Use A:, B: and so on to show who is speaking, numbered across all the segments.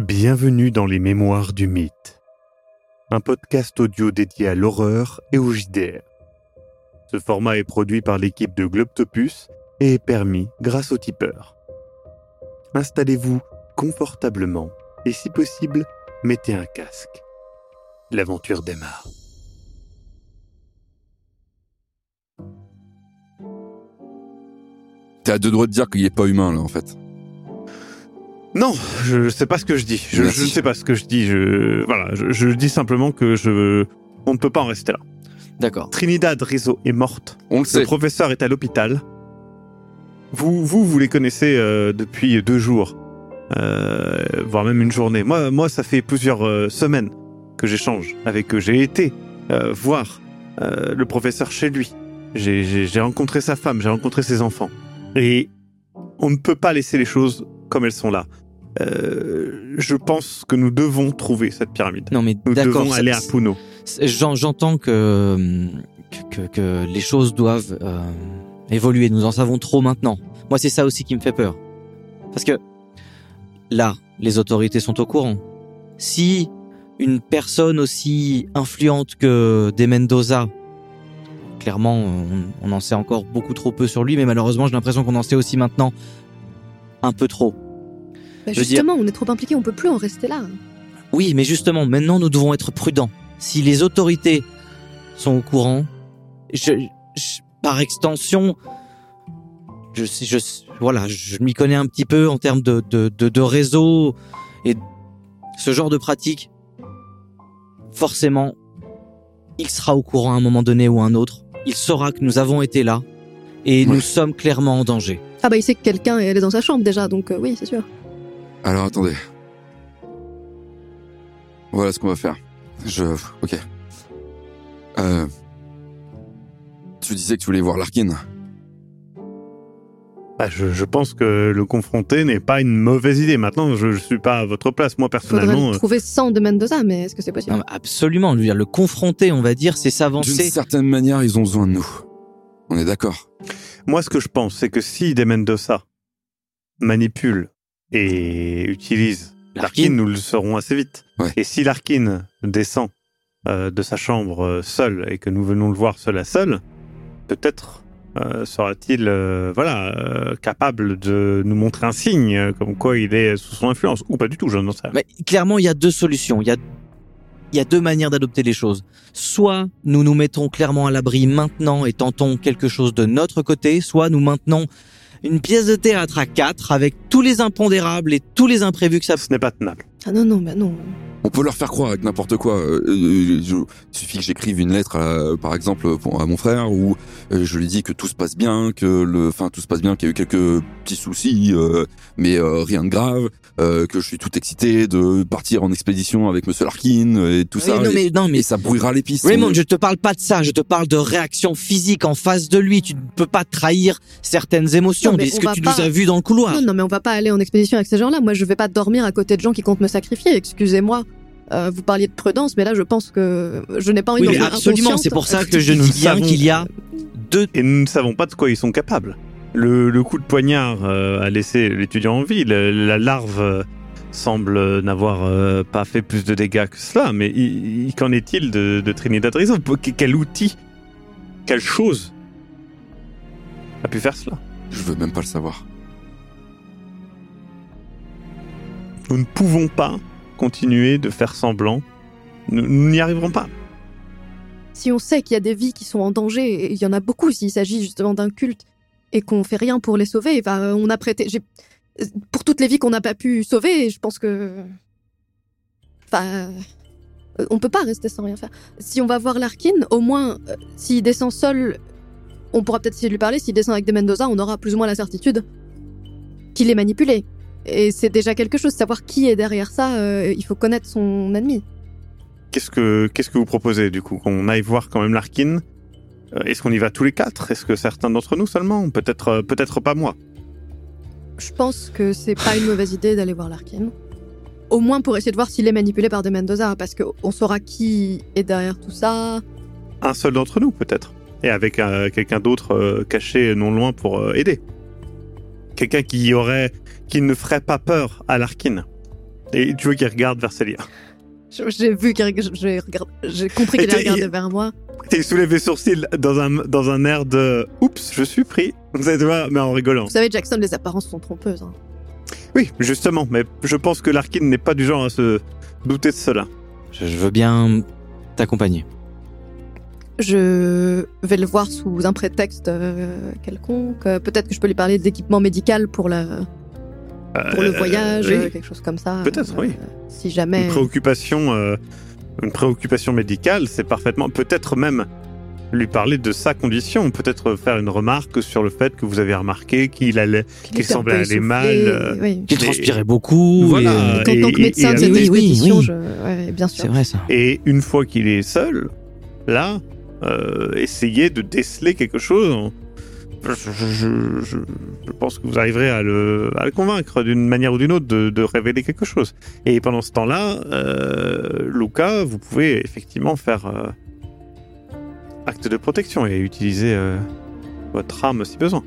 A: Bienvenue dans les Mémoires du Mythe, un podcast audio dédié à l'horreur et au JDR. Ce format est produit par l'équipe de Globtopus et est permis grâce au tipeur. Installez-vous confortablement et si possible, mettez un casque. L'aventure démarre.
B: T'es à deux doigts de dire qu'il est pas humain là en fait.
A: Non, je sais pas ce que je dis. Je, ne sais pas ce que je dis. Je, voilà, je, je dis simplement que je, on ne peut pas en rester là.
C: D'accord.
A: Trinidad Rizzo est morte.
B: On le
A: Le
B: sait.
A: professeur est à l'hôpital. Vous, vous, vous les connaissez euh, depuis deux jours, euh, voire même une journée. Moi, moi, ça fait plusieurs euh, semaines que j'échange avec eux. J'ai été euh, voir euh, le professeur chez lui. J'ai rencontré sa femme, j'ai rencontré ses enfants. Et on ne peut pas laisser les choses comme elles sont là. Euh, je pense que nous devons trouver cette pyramide.
C: Non mais
A: Nous devons aller à Puno.
C: J'entends que, que, que, que les choses doivent euh, évoluer. Nous en savons trop maintenant. Moi, c'est ça aussi qui me fait peur. Parce que là, les autorités sont au courant. Si une personne aussi influente que Des Mendoza, clairement, on, on en sait encore beaucoup trop peu sur lui, mais malheureusement, j'ai l'impression qu'on en sait aussi maintenant un peu trop.
D: Bah, justement, on est trop impliqués, on peut plus en rester là.
C: Oui, mais justement, maintenant, nous devons être prudents. Si les autorités sont au courant, je, je- par extension, je, sais- je, voilà, je m'y connais un petit peu en termes de, de, de, de réseau et ce genre de pratique. Forcément, il sera au courant à un moment donné ou à un autre. Il saura que nous avons été là et
B: Ouais.
C: nous sommes clairement en danger.
D: Ah bah il sait que quelqu'un est allé dans sa chambre déjà, donc euh, oui, c'est sûr.
B: Alors attendez. Voilà ce qu'on va faire. Je. Ok. Euh. Tu disais que tu voulais voir Larkin.
A: Bah, je, je pense que le confronter n'est pas une mauvaise idée. Maintenant, je ne suis pas à votre place. Moi,
D: Faudrait
A: personnellement,
D: le
A: euh,
D: trouver sans de Mendoza, mais est-ce que c'est possible?
C: Non, absolument, lui le confronter, on va dire, c'est
B: D'une
C: s'avancer.
B: certaine manière, ils ont besoin de nous. On est d'accord.
A: moi, ce que je pense, c'est que si De Mendoza manipule et utilise Larkin,
C: Larkin.
A: nous le saurons assez vite.
B: Ouais.
A: Et si Larkin descend euh, de sa chambre euh, seul et que nous venons le voir seul à seul, peut-être euh, sera-t-il euh, voilà, euh, capable de nous montrer un signe, comme quoi il est sous son influence. Ou pas du tout, je n'en sais rien.
C: Mais clairement, il y a deux solutions. Il y a, il y a deux manières d'adopter les choses. Soit nous nous mettons clairement à l'abri maintenant et tentons quelque chose de notre côté, soit nous maintenons une pièce de théâtre à quatre avec tous les impondérables et tous les imprévus que ça
A: Ce n'est pas tenable.
D: Ah non, non, bah non.
B: On peut leur faire croire avec n'importe quoi. Euh, euh, je- il suffit que j'écrive une lettre, à- par exemple, pour- à mon frère, où euh, je lui dis que tout se passe bien, que le, enfin tout se passe bien, qu'il y a eu quelques petits soucis, euh, mais euh, rien de grave, euh, que je suis tout excité de partir en expédition avec Monsieur Larkin et tout
C: Oui,
B: ça.
C: non,
B: et,
C: mais, non, mais
B: et ça brouillera les pistes.
C: Raymond,
B: On-
C: je te parle pas de ça, je te parle de réaction physique en face de lui. Tu ne peux pas trahir certaines émotions,
D: Non, mais
C: ce
D: on
C: que
D: va
C: tu
D: pas-
C: nous as vu dans le couloir?
D: Non, non, mais on va pas aller en expédition avec ces gens-là. Moi, je vais pas dormir à côté de gens qui comptent me sacrifier. Excusez-moi. Euh, vous parliez de prudence, mais là, je pense que je n'ai pas envie
C: Oui,
D: d'en
C: absolument, c'est pour ça que je
A: Nous
C: dis bien
A: savons-
C: qu'il y a deux
A: Et nous ne savons pas de quoi ils sont capables. Le, le coup de poignard euh, a laissé l'étudiant en vie. La larve euh, semble n'avoir euh, pas fait plus de dégâts que cela. Mais qu'en est-il de, de Trinidad Rizzo? Que- Quel outil, quelle chose a pu faire cela?
B: Je veux même pas le savoir.
A: Nous ne pouvons pas continuer de faire semblant. Nous n'y arriverons pas.
D: Si on sait qu'il y a des vies qui sont en danger, il y en a beaucoup s'il s'agit justement d'un culte, et qu'on fait rien pour les sauver, on a prêté. Pour toutes les vies qu'on n'a pas pu sauver, je pense que. Enfin. euh, On peut pas rester sans rien faire. Si on va voir Larkin, au moins, euh, s'il descend seul, on pourra peut-être essayer de lui parler. S'il descend avec des Mendoza, on aura plus ou moins la certitude qu'il est manipulé. Et c'est déjà quelque chose. Savoir qui est derrière ça, euh, il faut connaître son ennemi.
A: Qu'est-ce que qu'est-ce que vous proposez du coup? Qu'on aille voir quand même Larkin? Euh, Est-ce qu'on y va tous les quatre? Est-ce que certains d'entre nous seulement? Peut-être euh, peut-être pas moi.
D: Je pense que c'est pas une mauvaise idée d'aller voir Larkin. Au moins pour essayer de voir s'il est manipulé par des Mendoza, parce qu'on saura qui est derrière tout ça.
A: Un seul d'entre nous peut-être. Et avec euh, quelqu'un d'autre euh, caché non loin pour aider. Quelqu'un qui aurait qui ne ferait pas peur à Larkin. Et tu vois qu'il regarde vers Célia.
D: Je- J'ai vu qu'il reg- j'ai compris qu'il regardait vers moi.
A: Il soulève les sourcils dans un, dans un air de Oups, je suis pris. Vous savez, tu vois, mais en rigolant.
D: Vous savez, Jackson, les apparences sont trompeuses. hein.
A: Oui, justement, mais je pense que Larkin n'est pas du genre à se douter de cela.
C: Je, je veux bien t'accompagner.
D: Je vais le voir sous un prétexte euh, quelconque. Euh, Peut-être que je peux lui parler d'équipement médical pour, la, pour le
A: Euh,
D: voyage,
A: oui.
D: quelque chose comme ça.
A: Peut-être, oui.
D: Si jamais.
A: Une préoccupation, euh, une préoccupation médicale, c'est parfaitement. Peut-être même lui parler de sa condition, peut-être faire une remarque sur le fait que vous avez remarqué qu'il allait. qu'il semblait aller mal, euh,
D: oui.
C: Tu
A: Mais-
C: transpirais beaucoup.
A: Voilà.
C: et-
D: En tant
A: et-
D: que médecin
A: et-
D: de
A: et-
D: cette
C: oui, oui,
D: expédition,
C: oui.
D: je... ouais, bien sûr.
C: C'est vrai ça.
A: Et une fois qu'il est seul, là, euh, essayez de déceler quelque chose. Je, je- je- je- je pense que vous arriverez à le, à le convaincre d'une manière ou d'une autre de, de révéler quelque chose. Et pendant ce temps-là, euh, Luca, vous pouvez effectivement faire euh, acte de protection et utiliser euh, votre âme si besoin.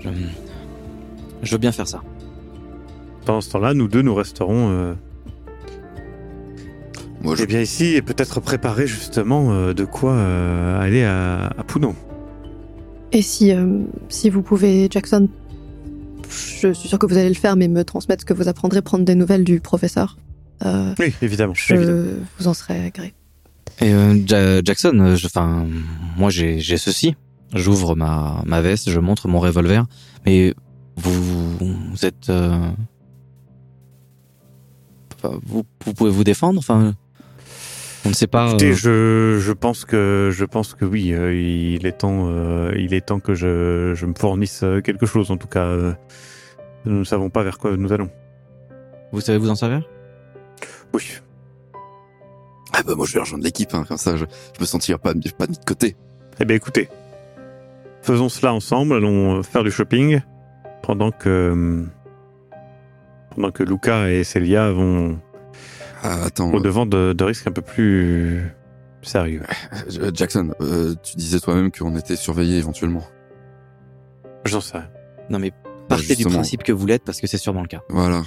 C: Je, veux bien faire ça.
A: Pendant ce temps-là, nous deux, nous resterons
B: Moi, je,
A: eh bien ici et peut-être préparer justement euh, de quoi euh, aller à, à Puno.
D: Et si, euh, si vous pouvez, Jackson, je suis sûr que vous allez le faire, mais me transmettre ce que vous apprendrez, prendre des nouvelles du professeur. Euh,
A: Oui, évidemment.
D: je
A: évidemment.
D: vous en serai gré.
C: Et euh, Ja- Jackson, enfin, moi j'ai ceci. J'ouvre ma ma veste, je montre mon revolver. Mais vous vous êtes, euh, vous vous pouvez vous défendre. Enfin, on ne sait pas.
A: Écoutez,
C: euh,
A: je, je pense que je pense que oui, euh, il est temps euh, il est temps que je, je me fournisse quelque chose. En tout cas, euh, nous ne savons pas vers quoi nous allons.
C: Vous savez vous en servir?
A: Oui.
B: ah bah moi je vais rejoindre l'équipe, hein, comme ça je, je me sentirai pas, pas mis de côté.
A: Eh bien, écoutez, faisons cela ensemble. Allons faire du shopping pendant que pendant que Luca et Celia vont
B: Ah, attends,
A: au devant de, de risques un peu plus sérieux.
B: euh, Jackson, euh, tu disais toi-même qu'on était surveillé éventuellement.
A: J'en sais. rien.
C: Non mais partez du principe que vous l'êtes parce que c'est sûrement le cas.
B: Voilà.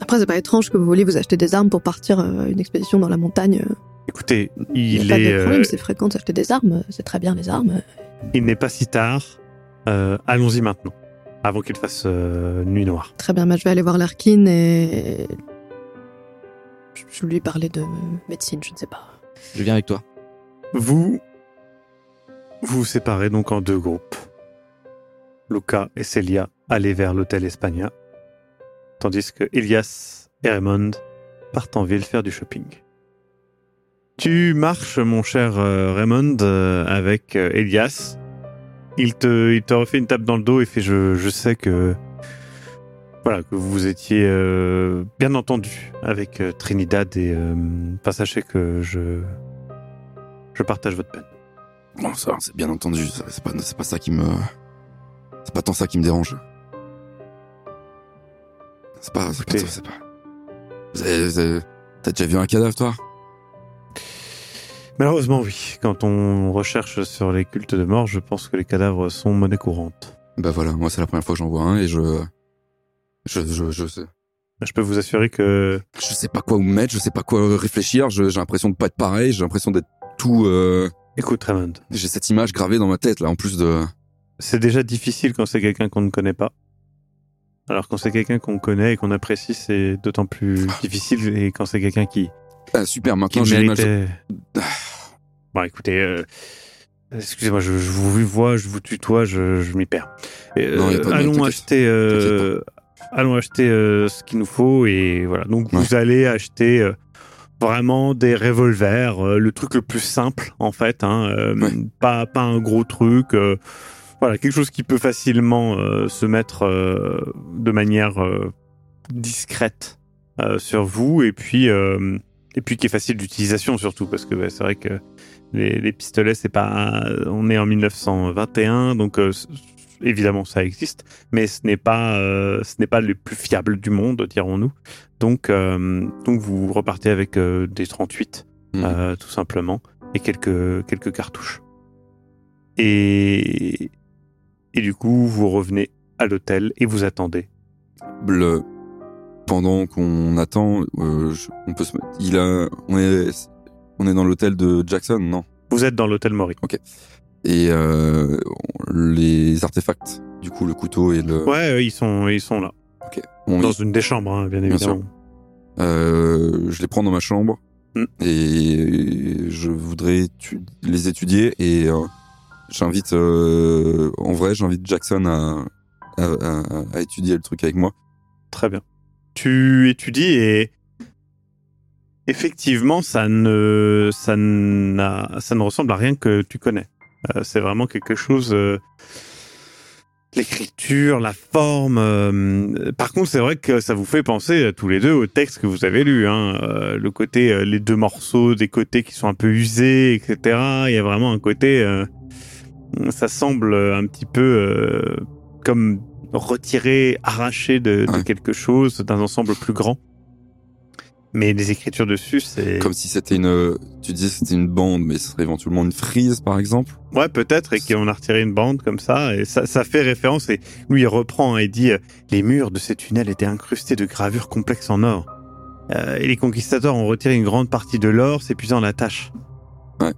D: Après, c'est pas étrange que vous vouliez vous acheter des armes pour partir euh, une expédition dans la montagne.
A: Écoutez,
D: Il
A: il
D: n'y a pas
A: est
D: de problème,
A: euh,
D: c'est fréquent d'acheter des armes. C'est très bien les armes.
A: il n'est pas si tard. Euh, Allons-y maintenant, avant qu'il fasse euh, nuit noire.
D: Très bien, bah, je vais aller voir Larkin et. Je- lui parlais de médecine, je ne sais pas.
C: Je viens avec toi.
A: Vous vous vous séparez donc en deux groupes. Luca et Celia allaient vers l'hôtel Espagna, tandis que Elias et Raymond partent en ville faire du shopping. Tu marches, mon cher euh, Raymond, euh, avec euh, Elias. Il te, il te refait une tape dans le dos et fait je, je sais que voilà que vous étiez euh, bien entendu avec euh, Trinidad et euh, enfin, sachez que je je partage votre peine.
B: Bon, ça, c'est bien entendu. C'est pas, c'est pas ça qui me, c'est pas tant ça qui me dérange. C'est pas, c'est pas, c'est pas. Vous avez- vous avez- T'as déjà vu un cadavre, toi?
A: Malheureusement, oui. Quand on recherche sur les cultes de mort, je pense que les cadavres sont monnaie courante.
B: Bah voilà, moi c'est la première fois que j'en vois un et je, je, je, je sais,
A: Je peux vous assurer que
B: je sais pas quoi vous mettre, je sais pas quoi réfléchir. J'ai l'impression de pas être pareil, j'ai l'impression d'être tout. euh,
A: Écoute, Raymond,
B: J'ai cette image gravée dans ma tête là, en plus de.
A: c'est déjà difficile quand c'est quelqu'un qu'on ne connaît pas. Alors quand c'est quelqu'un qu'on connaît et qu'on apprécie, c'est d'autant plus difficile. Et quand c'est quelqu'un qui,
B: Ah, super. Maintenant j'ai l'image.
A: Bon, écoutez, euh, excusez-moi, je, je vous vois, je vous tutoie, je, je m'y perds. Euh,
B: Non, de-
A: allons acheter, euh, allons acheter euh, ce qu'il nous faut et voilà. Donc
B: Ouais.
A: vous allez acheter euh, vraiment des revolvers, euh, le truc le plus simple en fait, hein,
B: Ouais.
A: pas pas un gros truc. voilà, quelque chose qui peut facilement se mettre de manière discrète sur vous et puis et puis qui est facile d'utilisation surtout parce que bah, c'est vrai que les, les pistolets c'est pas on est en 1921 donc évidemment ça existe mais ce n'est pas euh, ce n'est pas le plus fiable du monde dirons-nous. Donc euh, donc vous repartez avec euh, des 38
B: Mhm.
A: euh, tout simplement et quelques quelques cartouches. Et et du coup vous revenez à l'hôtel et vous attendez.
B: Le... pendant qu'on attend, je- on peut se, il a, on est, on est dans l'hôtel de Jackson, non?
A: Vous êtes dans l'hôtel Maury.
B: Et euh, les artefacts, du coup, le couteau et le,
A: Ouais, ouais, ils sont, ils sont là.
B: on-
A: Dans une des chambres, hein, bien
B: Bien
A: évidemment.
B: Euh, je les prends dans ma chambre
A: Mm.
B: et je voudrais les étudier et euh, j'invite euh, en vrai j'invite Jackson à, à, à- à étudier le truc avec moi.
A: Très bien. Tu étudies et effectivement, ça ne, ça ça ne ressemble à rien que tu connais. Euh, c'est vraiment quelque chose. euh, L'écriture, la forme. euh, Par contre, c'est vrai que ça vous fait penser euh, tous les deux au texte que vous avez lu. Hein. Euh, le côté, les deux morceaux, des côtés qui sont un peu usés, etc. Il y a vraiment un côté. Ça semble un petit peu comme retiré, arraché de, de
B: Ouais.
A: quelque chose, d'un ensemble plus grand. Mais les écritures dessus, c'est
B: Comme si c'était une, tu que c'était une bande, mais ce serait éventuellement une frise par exemple.
A: ouais peut-être et qu'on a retiré une bande comme ça et ça, ça fait référence et lui il reprend et dit euh, les murs de ces tunnels étaient incrustés de gravures complexes en or Euh, et les conquistadors ont retiré une grande partie de l'or, s'épuisant la tâche.
B: Ouais.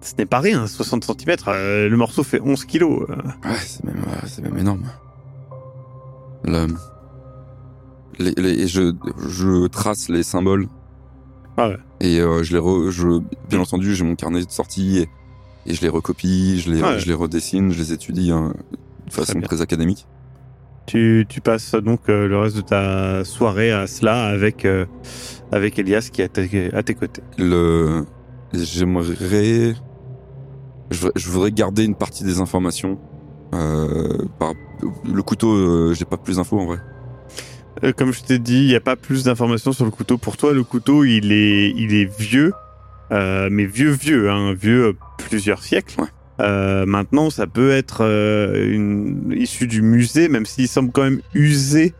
A: Ce n'est pas rien, 60 cm, le morceau fait 11 kilos. euh.
B: Ouais, c'est même, même énorme. Le, les, les- et je, je trace les symboles.
A: Ah ouais.
B: Et euh, je les re, je, bien entendu, j'ai mon carnet de sortie et, et je les recopie, je les,
A: Ouais.
B: je les redessine, je les étudie hein, de façon très académique.
A: Tu, tu passes donc euh, le reste de ta soirée à cela avec, euh, avec Elias qui est à tes, côtés.
B: Le, j'aimerais, je, voudrais- je voudrais garder une partie des informations. Euh, par, le couteau, j'ai pas plus d'infos en vrai.
A: Euh, comme je t'ai dit, il n'y a pas plus d'informations sur le couteau. Pour toi, le couteau, il est, il est vieux, euh, mais vieux, vieux, hein, vieux euh, plusieurs siècles.
B: Ouais.
A: Euh, maintenant, ça peut être euh, une, issu du musée, même s'il semble quand même usé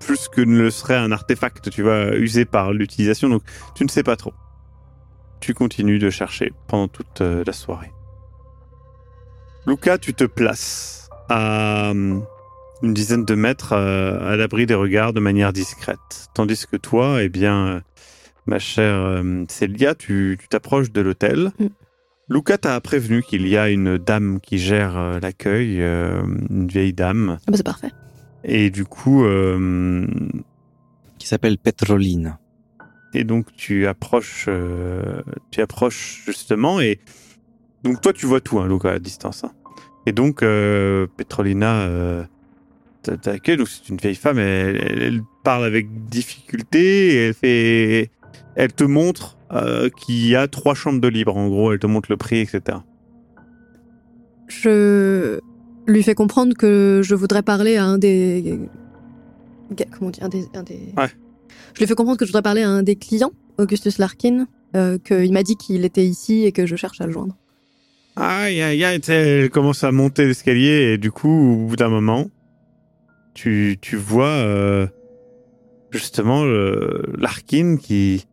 A: plus que ne le serait un artefact, tu vois, usé par l'utilisation. Donc, tu ne sais pas trop. Tu continues de chercher pendant toute la soirée. Luca, tu te places à hum, une dizaine de mètres euh, à l'abri des regards de manière discrète. Tandis que toi, eh bien, euh, ma chère euh, Célia, tu tu t'approches de l'hôtel.
D: Mm.
A: Luca t'a prévenu qu'il y a une dame qui gère l'accueil, euh, une vieille dame.
D: Ah bah, c'est parfait.
A: Et du coup, euh,
C: qui s'appelle Petroline.
A: et donc tu approches, euh, tu approches justement et donc toi tu vois tout, hein, Luca à distance. hein. Et donc euh, Petrolina euh, t'accueille. Donc c'est une vieille femme. Elle, elle- elle parle avec difficulté. Et elle fait, elle te montre euh, qu'il y a trois chambres de libre. En gros, elle te montre le prix, etc.
D: Je lui fais comprendre que je voudrais parler à un des. Comment dire un des, un des-
A: Ouais.
D: Je lui fais comprendre que je voudrais parler à un des clients, Augustus Larkin, euh, qu'il m'a dit qu'il était ici et que je cherche à le joindre.
A: Aïe, aïe, aïe, elle commence à monter l'escalier et du coup, au bout d'un moment, tu, tu vois euh, justement Larkin qui,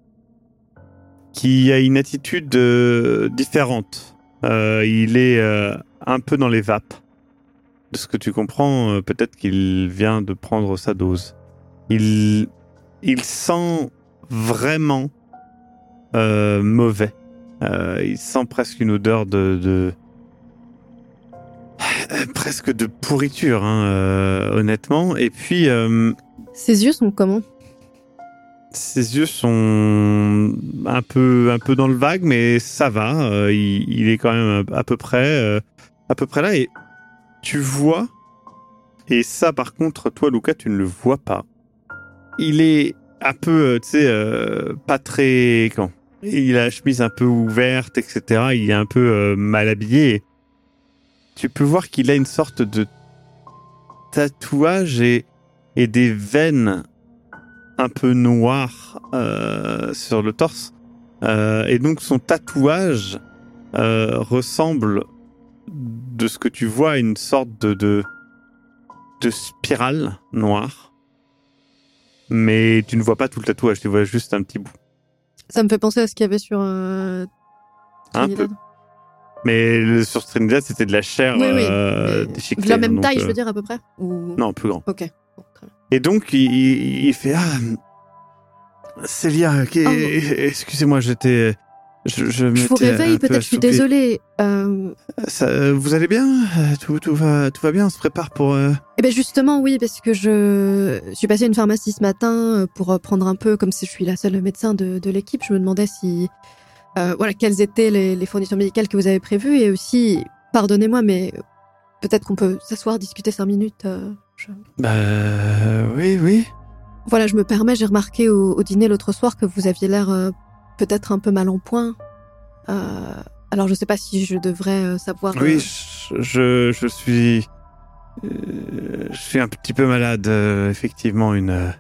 A: qui a une attitude euh, différente. Euh, il est un peu dans les vapes. De ce que tu comprends, peut-être qu'il vient de prendre sa dose. Il, il sent vraiment mauvais. Il sent presque une odeur de, de... Euh, presque de pourriture, hein, euh, honnêtement. Et puis, euh,
D: Ses yeux sont comment?
A: ses yeux sont un peu, un peu dans le vague, mais ça va. euh, il, il est quand même à, peu près, à peu près là. Et tu vois, et ça, par contre, toi, Luca, tu ne le vois pas. Il est un peu, tu sais, pas très, comment? Il a la chemise un peu ouverte, etc. Il est un peu mal habillé. Tu peux voir qu'il a une sorte de tatouage et, et des veines un peu noires euh, sur le torse. Euh, et donc son tatouage euh, ressemble, de ce que tu vois, à une sorte de, de, de spirale noire. Mais tu ne vois pas tout le tatouage, tu vois juste un petit bout.
D: Ça me fait penser à ce qu'il y avait sur.
A: Un peu. Mais le, sur Trinidad, c'était de la chair
D: Oui, oui,
A: euh, déchiquetée,
D: de la même
A: donc,
D: taille,
A: euh,
D: je veux dire, à peu près Ou...
A: Non, plus grand.
D: Ok. Bien.
A: Et donc, il, fait Ah, Célia,
D: Oh.
A: excusez-moi, j'étais. Je, je,
D: Je vous réveille,
A: peu
D: peut-être, je suis désolée. Euh,
A: Ça- vous allez bien? Euh, tout, tout, va, tout va bien On se prépare pour. euh,
D: Eh ben justement, oui, parce que je suis passée à une pharmacie ce matin euh, pour euh, prendre un peu, comme si je suis la seule médecin de, de l'équipe, je me demandais si, euh, voilà, quelles étaient les, les fournitures médicales que vous avez prévues et aussi, pardonnez-moi, mais peut-être qu'on peut s'asseoir, discuter cinq minutes. euh, je-
A: Bah. Oui, oui.
D: Voilà, je me permets, j'ai remarqué au, au dîner l'autre soir que vous aviez l'air euh, peut-être un peu mal en point. Alors je sais pas si je devrais savoir.
A: Oui, je, je, suis. je suis un petit peu malade, effectivement. Une.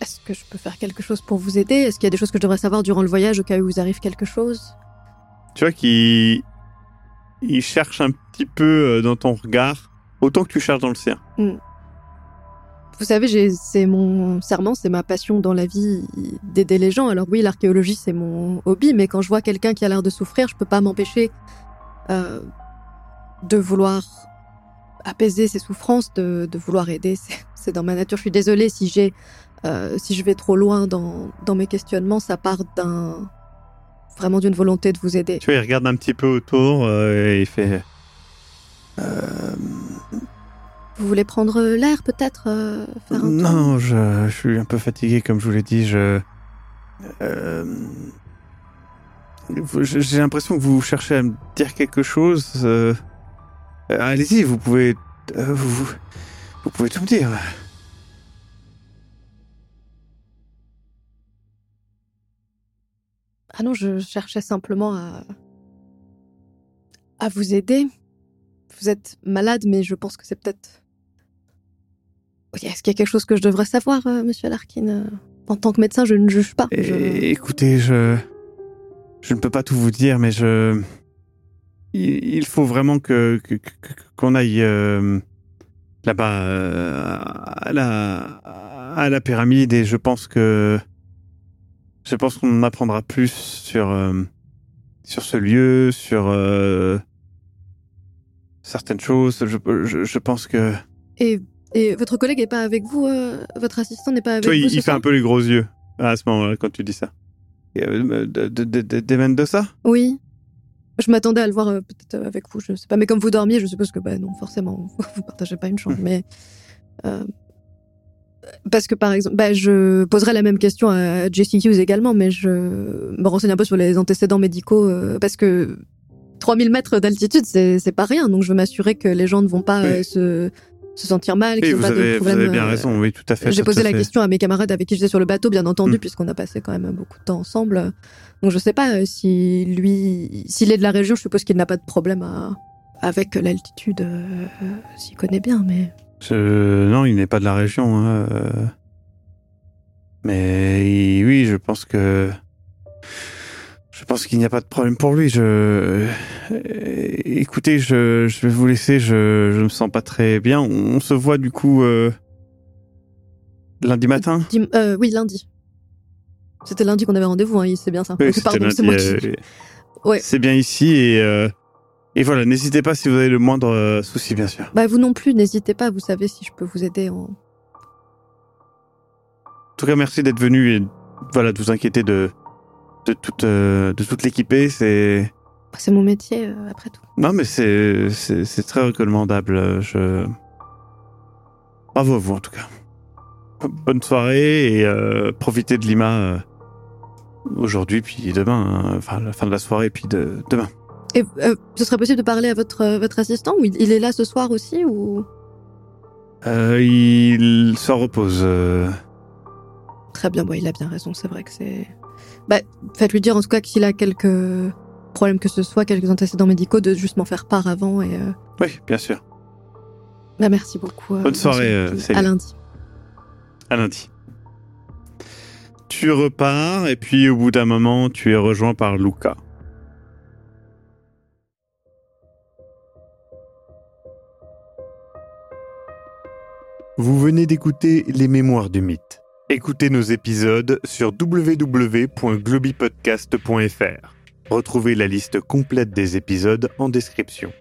D: Est-ce que je peux faire quelque chose pour vous aider? Est-ce qu'il y a des choses que je devrais savoir durant le voyage au cas où vous arrive quelque chose?
A: Tu vois qu'il. Il cherche un petit peu euh, dans ton regard, autant que tu cherches dans le sien.
D: Vous savez, c'est mon serment, c'est ma passion dans la vie d'aider les gens. Alors oui, l'archéologie, c'est mon hobby, mais quand je vois quelqu'un qui a l'air de souffrir, je peux pas m'empêcher euh, de vouloir apaiser ses souffrances, de, de vouloir aider. C'est- C'est dans ma nature. Je suis désolée si j'ai, euh, si je vais trop loin dans, dans mes questionnements, ça part d'un vraiment d'une volonté de vous aider.
A: Tu vois, il regarde un petit peu autour euh, et il fait. Euh,
D: Vous voulez prendre l'air peut-être faire un tour
A: non, je, je suis un peu fatigué, comme je vous l'ai dit. Je. J'ai l'impression que vous cherchez à me dire quelque chose. Allez-y, vous pouvez. vous, vous pouvez tout me dire.
D: Ah non, je cherchais simplement à à vous aider. Vous êtes malade, mais je pense que c'est peut-être. Est-ce qu'il y a quelque chose que je devrais savoir, euh, Monsieur Larkin Euh, En tant que médecin, je ne juge pas. Je-
A: Et- écoutez, je. Je ne peux pas tout vous dire, mais je. Il, faut vraiment que qu'on aille euh, là-bas euh, à la à la pyramide et je pense que je pense qu'on en apprendra plus sur euh, sur ce lieu, sur euh, certaines choses. Je, je, je pense que
D: Et, et votre collègue est pas avec vous euh, Votre assistant n'est pas avec vous
A: il, fait un peu les gros yeux à ce moment-là quand tu dis ça. De, de, de, de, de Mendoza
D: Oui. Je m'attendais à le voir peut-être avec vous, je sais pas. Mais comme vous dormiez, je suppose que bah non, forcément, vous partagez pas une chambre. Mais euh, parce que par exemple, bah, je poserai la même question à Jesse Hughes également, mais je me renseigne un peu sur les antécédents médicaux euh, parce que 3000 mètres d'altitude, c'est pas rien. Donc je veux m'assurer que les gens ne vont pas
A: Oui.
D: euh, se se sentir mal,
A: Oui,
D: qu'ils n'ont
A: vous
D: pas de
A: avez, vous
D: problème.
A: avez bien
D: euh,
A: raison, oui, tout à fait.
D: j'ai posé la
A: fait.
D: question à mes camarades avec qui j'étais sur le bateau, bien entendu,
A: Mm.
D: puisqu'on a passé quand même beaucoup de temps ensemble. Donc je sais pas si lui, s'il est de la région, je suppose qu'il n'a pas de problème à- avec l'altitude, euh, s'il connaît bien, mais
A: Je- Non, il n'est pas de la région. hein, euh. Mais oui, je pense que. Je pense qu'il n'y a pas de problème pour lui. Je. euh, Écoutez, je, je vais vous laisser. Je, je me sens pas très bien. On se voit du coup euh, lundi matin?
D: Dim- euh, oui, lundi. C'était lundi qu'on avait rendez-vous, hein, c'est bien ça.
A: Oui, lundi,
D: c'est qui.
A: euh,
D: Ouais.
A: Bien ici et euh, et voilà. N'hésitez pas si vous avez le moindre euh, souci, bien sûr.
D: Bah vous non plus, n'hésitez pas. Vous savez si je peux vous aider. En...
A: En tout cas, merci d'être venu et voilà de vous inquiéter de de toute euh, de toute l'équipée. C'est
D: C'est mon métier euh, après tout.
A: non, mais c'est très recommandable. Je bravo à vous en tout cas. Bonne soirée et euh, profitez de Lima aujourd'hui puis demain. hein. Enfin, la fin de la soirée puis de demain.
D: Et euh, ce serait possible de parler à votre euh, votre assistant ou il, il est là ce soir aussi ou?
A: Euh, il se repose. euh,
D: Très bien, bon, il a bien raison, c'est vrai que c'est. Bah, faites-lui dire en tout cas que s'il a quelques problèmes que ce soit, quelques antécédents médicaux, de juste m'en faire part avant et. euh,
A: Oui, bien sûr.
D: Bah, merci beaucoup. euh,
A: Bonne soirée,
D: monsieur.
A: euh, Céline.
D: À lundi.
A: À lundi. Tu repars et puis au bout d'un moment, tu es rejoint par Luca. Vous venez d'écouter Les Mémoires du Mythe. Écoutez nos épisodes sur www.globipodcast.fr. Retrouvez la liste complète des épisodes en description.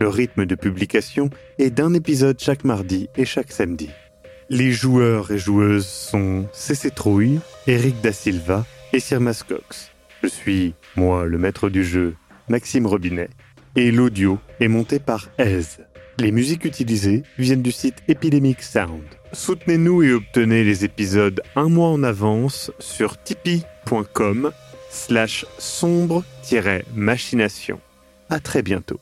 A: Le rythme de publication est d'un épisode chaque mardi et chaque samedi. Les joueurs et joueuses sont CC Trouille, Eric Da Silva et Sir Mascox. Je suis, moi, le maître du jeu, Maxime Robinet, et l'audio est monté par Aise. Les musiques utilisées viennent du site Epidemic Sound. Soutenez-nous et obtenez les épisodes un mois en avance sur tipeee.com slash sombre-machination. À très bientôt.